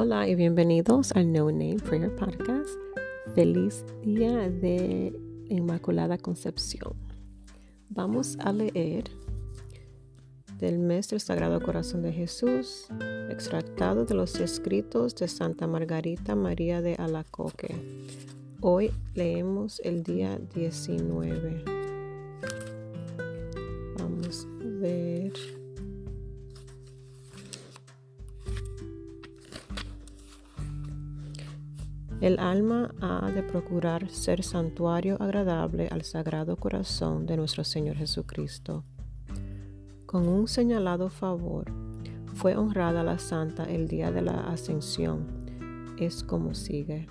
Hola y bienvenidos al No Name Prayer Podcast. Feliz día de Inmaculada Concepción. Vamos a leer del mes Sagrado Corazón de Jesús, extractado de los escritos de Santa Margarita María de Alacoque. Hoy leemos el día 19. El alma ha de procurar ser santuario agradable al Sagrado Corazón de nuestro Señor Jesucristo. Con un señalado favor, fue honrada la Santa el día de la Ascensión. Es como sigue.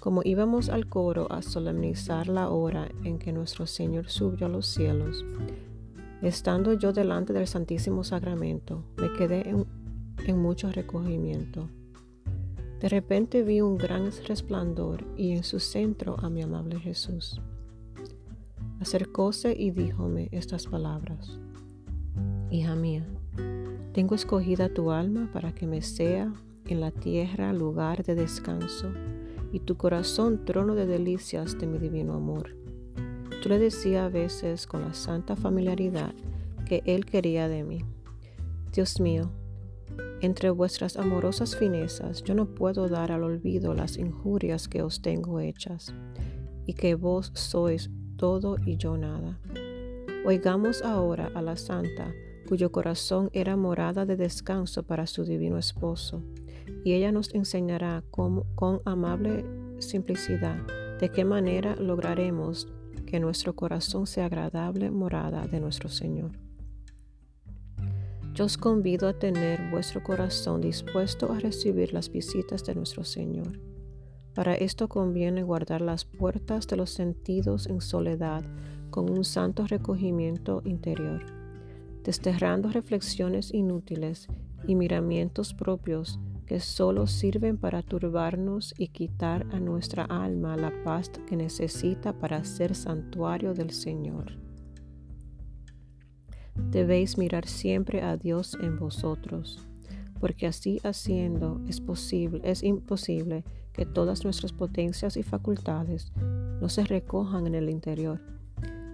Como íbamos al coro a solemnizar la hora en que nuestro Señor subió a los cielos, estando yo delante del Santísimo Sacramento, me quedé en, en mucho recogimiento de repente vi un gran resplandor y en su centro a mi amable Jesús. Acercóse y díjome estas palabras. Hija mía, tengo escogida tu alma para que me sea en la tierra lugar de descanso y tu corazón trono de delicias de mi divino amor. Yo le decía a veces con la santa familiaridad que él quería de mí. Dios mío, entre vuestras amorosas finezas yo no puedo dar al olvido las injurias que os tengo hechas, y que vos sois todo y yo nada. Oigamos ahora a la Santa, cuyo corazón era morada de descanso para su divino esposo, y ella nos enseñará con amable simplicidad de qué manera lograremos que nuestro corazón sea agradable morada de nuestro Señor. Yo os convido a tener vuestro corazón dispuesto a recibir las visitas de nuestro Señor. Para esto conviene guardar las puertas de los sentidos en soledad con un santo recogimiento interior, desterrando reflexiones inútiles y miramientos propios que solo sirven para turbarnos y quitar a nuestra alma la paz que necesita para ser santuario del Señor. Debéis mirar siempre a Dios en vosotros, porque así haciendo es posible, es imposible que todas nuestras potencias y facultades no se recojan en el interior.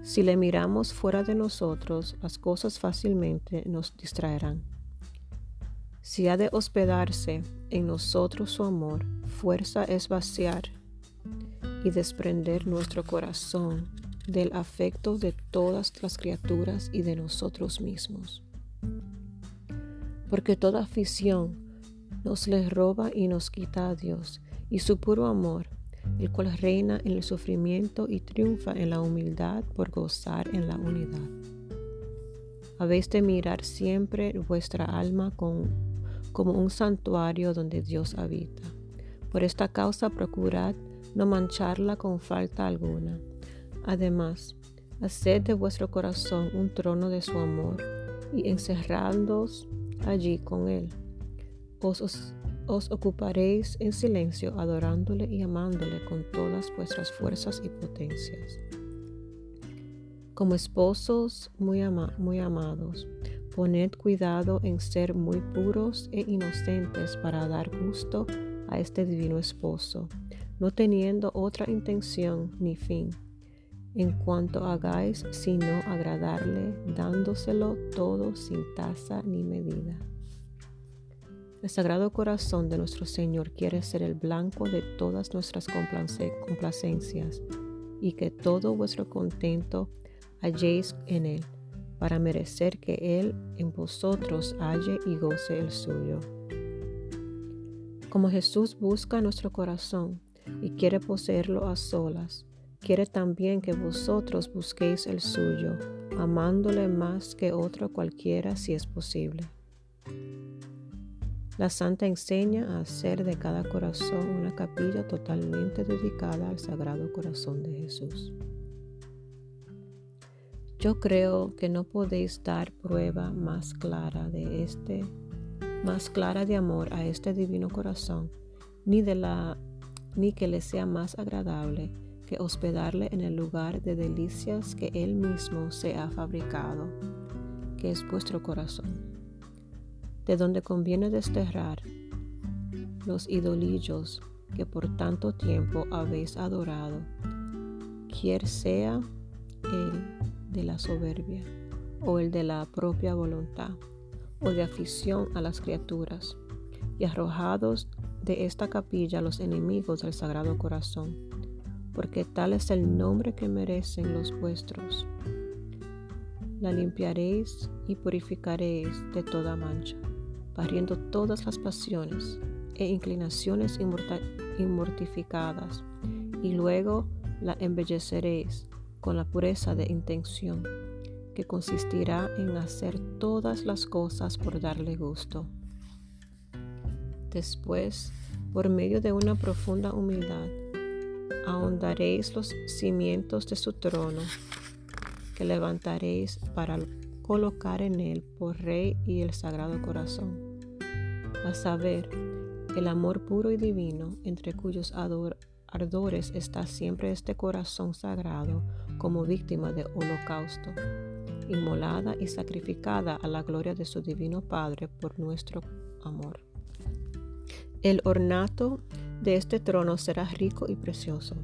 Si le miramos fuera de nosotros, las cosas fácilmente nos distraerán. Si ha de hospedarse en nosotros su amor, fuerza es vaciar y desprender nuestro corazón del afecto de todas las criaturas y de nosotros mismos. Porque toda afición nos les roba y nos quita a Dios y su puro amor, el cual reina en el sufrimiento y triunfa en la humildad por gozar en la unidad. Habéis de mirar siempre vuestra alma como un santuario donde Dios habita. Por esta causa procurad no mancharla con falta alguna Además, haced de vuestro corazón un trono de su amor y encerrándoos allí con él. Os, os, ocuparéis en silencio adorándole y amándole con todas vuestras fuerzas y potencias. Como esposos muy, muy amados, poned cuidado en ser muy puros e inocentes para dar gusto a este divino esposo, no teniendo otra intención ni fin en cuanto hagáis, sino agradarle, dándoselo todo sin tasa ni medida. El Sagrado Corazón de nuestro Señor quiere ser el blanco de todas nuestras complacencias y que todo vuestro contento halléis en Él, para merecer que Él en vosotros halle y goce el suyo. Como Jesús busca nuestro corazón y quiere poseerlo a solas, quiere también que vosotros busquéis el suyo, amándole más que otro cualquiera si es posible. La Santa enseña a hacer de cada corazón una capilla totalmente dedicada al Sagrado Corazón de Jesús. Yo creo que no podéis dar prueba más clara de este, más clara de amor a este divino corazón, ni de la ni que le sea más agradable hospedarle en el lugar de delicias que Él mismo se ha fabricado, que es vuestro corazón, de donde conviene desterrar los idolillos que por tanto tiempo habéis adorado, quier sea el de la soberbia o el de la propia voluntad o de afición a las criaturas, y arrojados de esta capilla los enemigos del Sagrado Corazón, porque tal es el nombre que merecen los vuestros. La limpiaréis y purificaréis de toda mancha, barriendo todas las pasiones e inclinaciones inmortificadas, y luego la embelleceréis con la pureza de intención, que consistirá en hacer todas las cosas por darle gusto. Después, por medio de una profunda humildad, ahondaréis los cimientos de su trono, que levantaréis para colocar en él por Rey y el Sagrado Corazón, a saber, el amor puro y divino, entre cuyos ardores está siempre este corazón sagrado como víctima de holocausto, inmolada y sacrificada a la gloria de su Divino Padre por nuestro amor. El ornato de este trono será rico y precioso,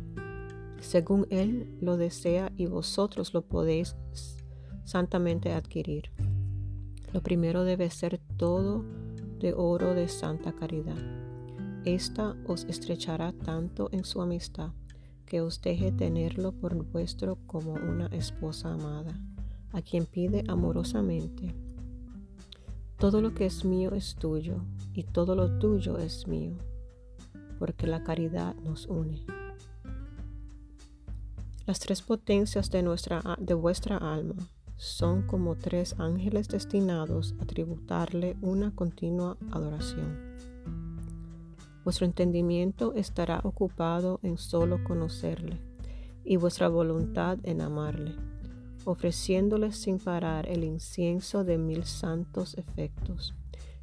según Él lo desea y vosotros lo podéis santamente adquirir. Lo primero debe ser todo de oro de santa caridad. Esta os estrechará tanto en su amistad que os deje tenerlo por vuestro como una esposa amada, a quien pide amorosamente todo lo que es mío es tuyo y todo lo tuyo es mío, porque la caridad nos une. Las tres potencias de, nuestra, de vuestra alma son como tres ángeles destinados a tributarle una continua adoración. Vuestro entendimiento estará ocupado en solo conocerle y vuestra voluntad en amarle ofreciéndoles sin parar el incienso de mil santos efectos,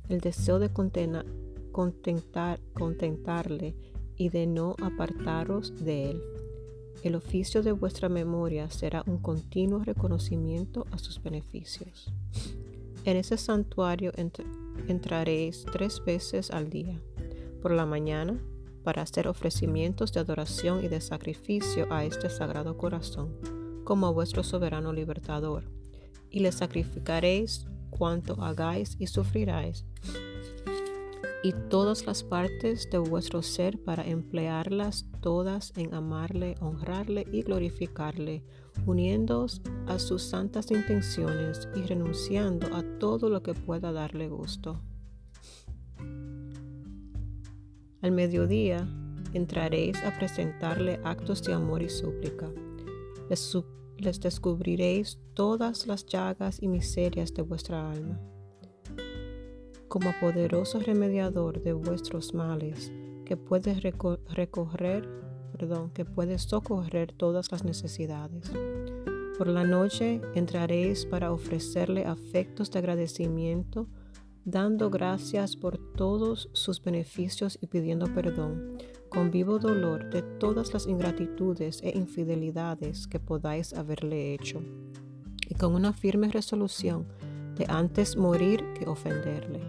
el deseo de contentar, contentarle y de no apartaros de él. El oficio de vuestra memoria será un continuo reconocimiento a sus beneficios. En ese santuario entraréis tres veces al día, por la mañana, para hacer ofrecimientos de adoración y de sacrificio a este sagrado corazón como a vuestro soberano libertador, y le sacrificaréis cuanto hagáis y sufriráis, y todas las partes de vuestro ser para emplearlas todas en amarle, honrarle y glorificarle, uniéndoos a sus santas intenciones y renunciando a todo lo que pueda darle gusto. Al mediodía entraréis a presentarle actos de amor y súplica les, descubriréis todas las llagas y miserias de vuestra alma. Como poderoso remediador de vuestros males, que puede recorrer, perdón, que puede socorrer todas las necesidades. Por la noche entraréis para ofrecerle afectos de agradecimiento, dando gracias por todos sus beneficios y pidiendo perdón con vivo dolor de todas las ingratitudes e infidelidades que podáis haberle hecho, y con una firme resolución de antes morir que ofenderle.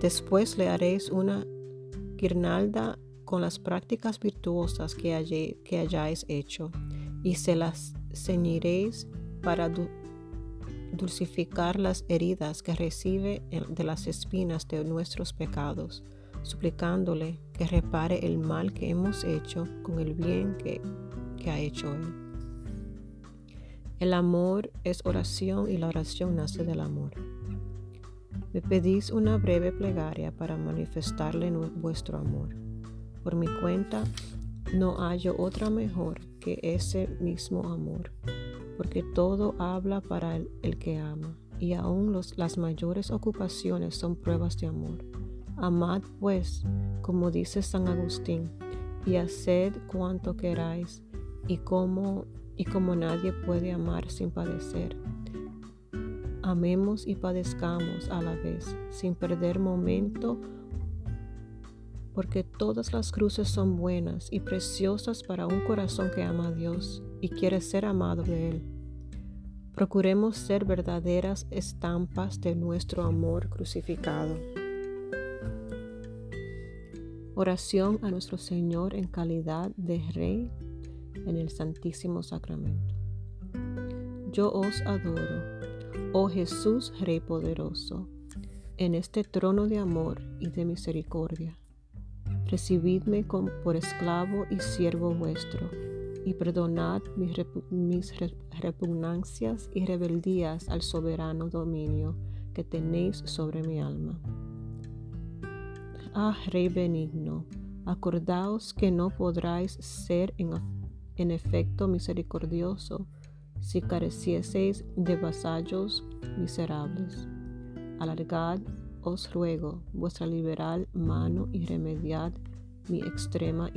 Después le haréis una guirnalda con las prácticas virtuosas que, que hayáis hecho, y se las ceñiréis para dulcificar las heridas que recibe de las espinas de nuestros pecados suplicándole que repare el mal que hemos hecho con el bien que, ha hecho Él. El amor es oración y la oración nace del amor. Me pedís una breve plegaria para manifestarle vuestro amor. Por mi cuenta, no hallo otra mejor que ese mismo amor, porque todo habla para el, que ama, y aún las mayores ocupaciones son pruebas de amor. Amad pues, como dice San Agustín, y haced cuanto queráis, y como, y como nadie puede amar sin padecer. Amemos y padezcamos a la vez, sin perder momento, porque todas las cruces son buenas y preciosas para un corazón que ama a Dios y quiere ser amado de Él. Procuremos ser verdaderas estampas de nuestro amor crucificado. Oración a nuestro Señor en calidad de Rey en el Santísimo Sacramento. Yo os adoro, oh Jesús Rey poderoso, en este trono de amor y de misericordia. Recibidme por esclavo y siervo vuestro, y perdonad mis, mis repugnancias y rebeldías al soberano dominio que tenéis sobre mi alma Ah, Rey benigno, acordaos que no podráis ser en, efecto misericordioso si carecieseis de vasallos miserables. Alargad, os ruego, vuestra liberal mano y remediad mi extrema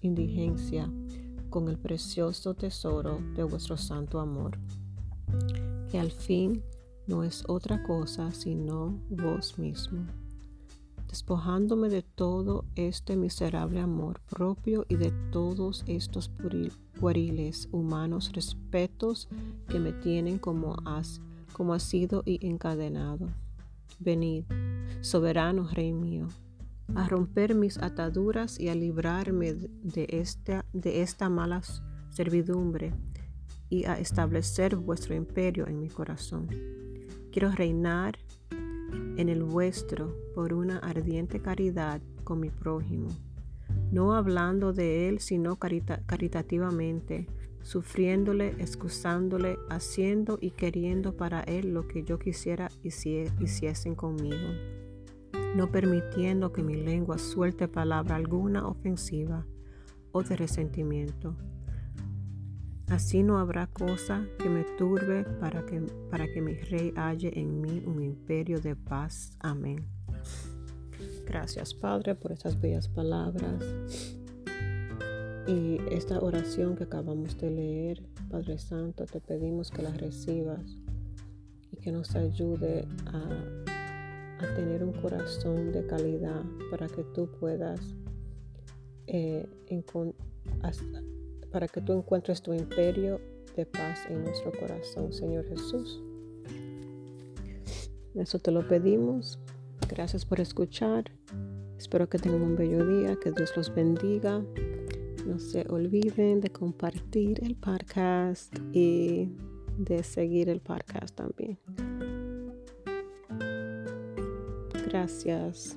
indigencia con el precioso tesoro de vuestro santo amor, que al fin no es otra cosa sino vos mismo despojándome de todo este miserable amor propio y de todos estos pueriles humanos respetos que me tienen como, has, como ha sido y encadenado. Venid, soberano Rey mío, a romper mis ataduras y a librarme de esta, de esta mala servidumbre y a establecer vuestro imperio en mi corazón. Quiero reinar en el vuestro por una ardiente caridad con mi prójimo, no hablando de él sino caritativamente, sufriéndole, excusándole, haciendo y queriendo para él lo que yo quisiera hiciesen conmigo, no permitiendo que mi lengua suelte palabra alguna ofensiva o de resentimiento Así no habrá cosa que me turbe para que, para que mi rey halle en mí un imperio de paz. Amén. Gracias Padre por estas bellas palabras y esta oración que acabamos de leer. Padre Santo, te pedimos que la recibas y que nos ayude a, tener un corazón de calidad para que tú puedas eh, para que tú encuentres tu imperio de paz en nuestro corazón, Señor Jesús. Eso te lo pedimos. Gracias por escuchar. Espero que tengan un bello día, que Dios los bendiga. No se olviden de compartir el podcast y de seguir el podcast también. Gracias.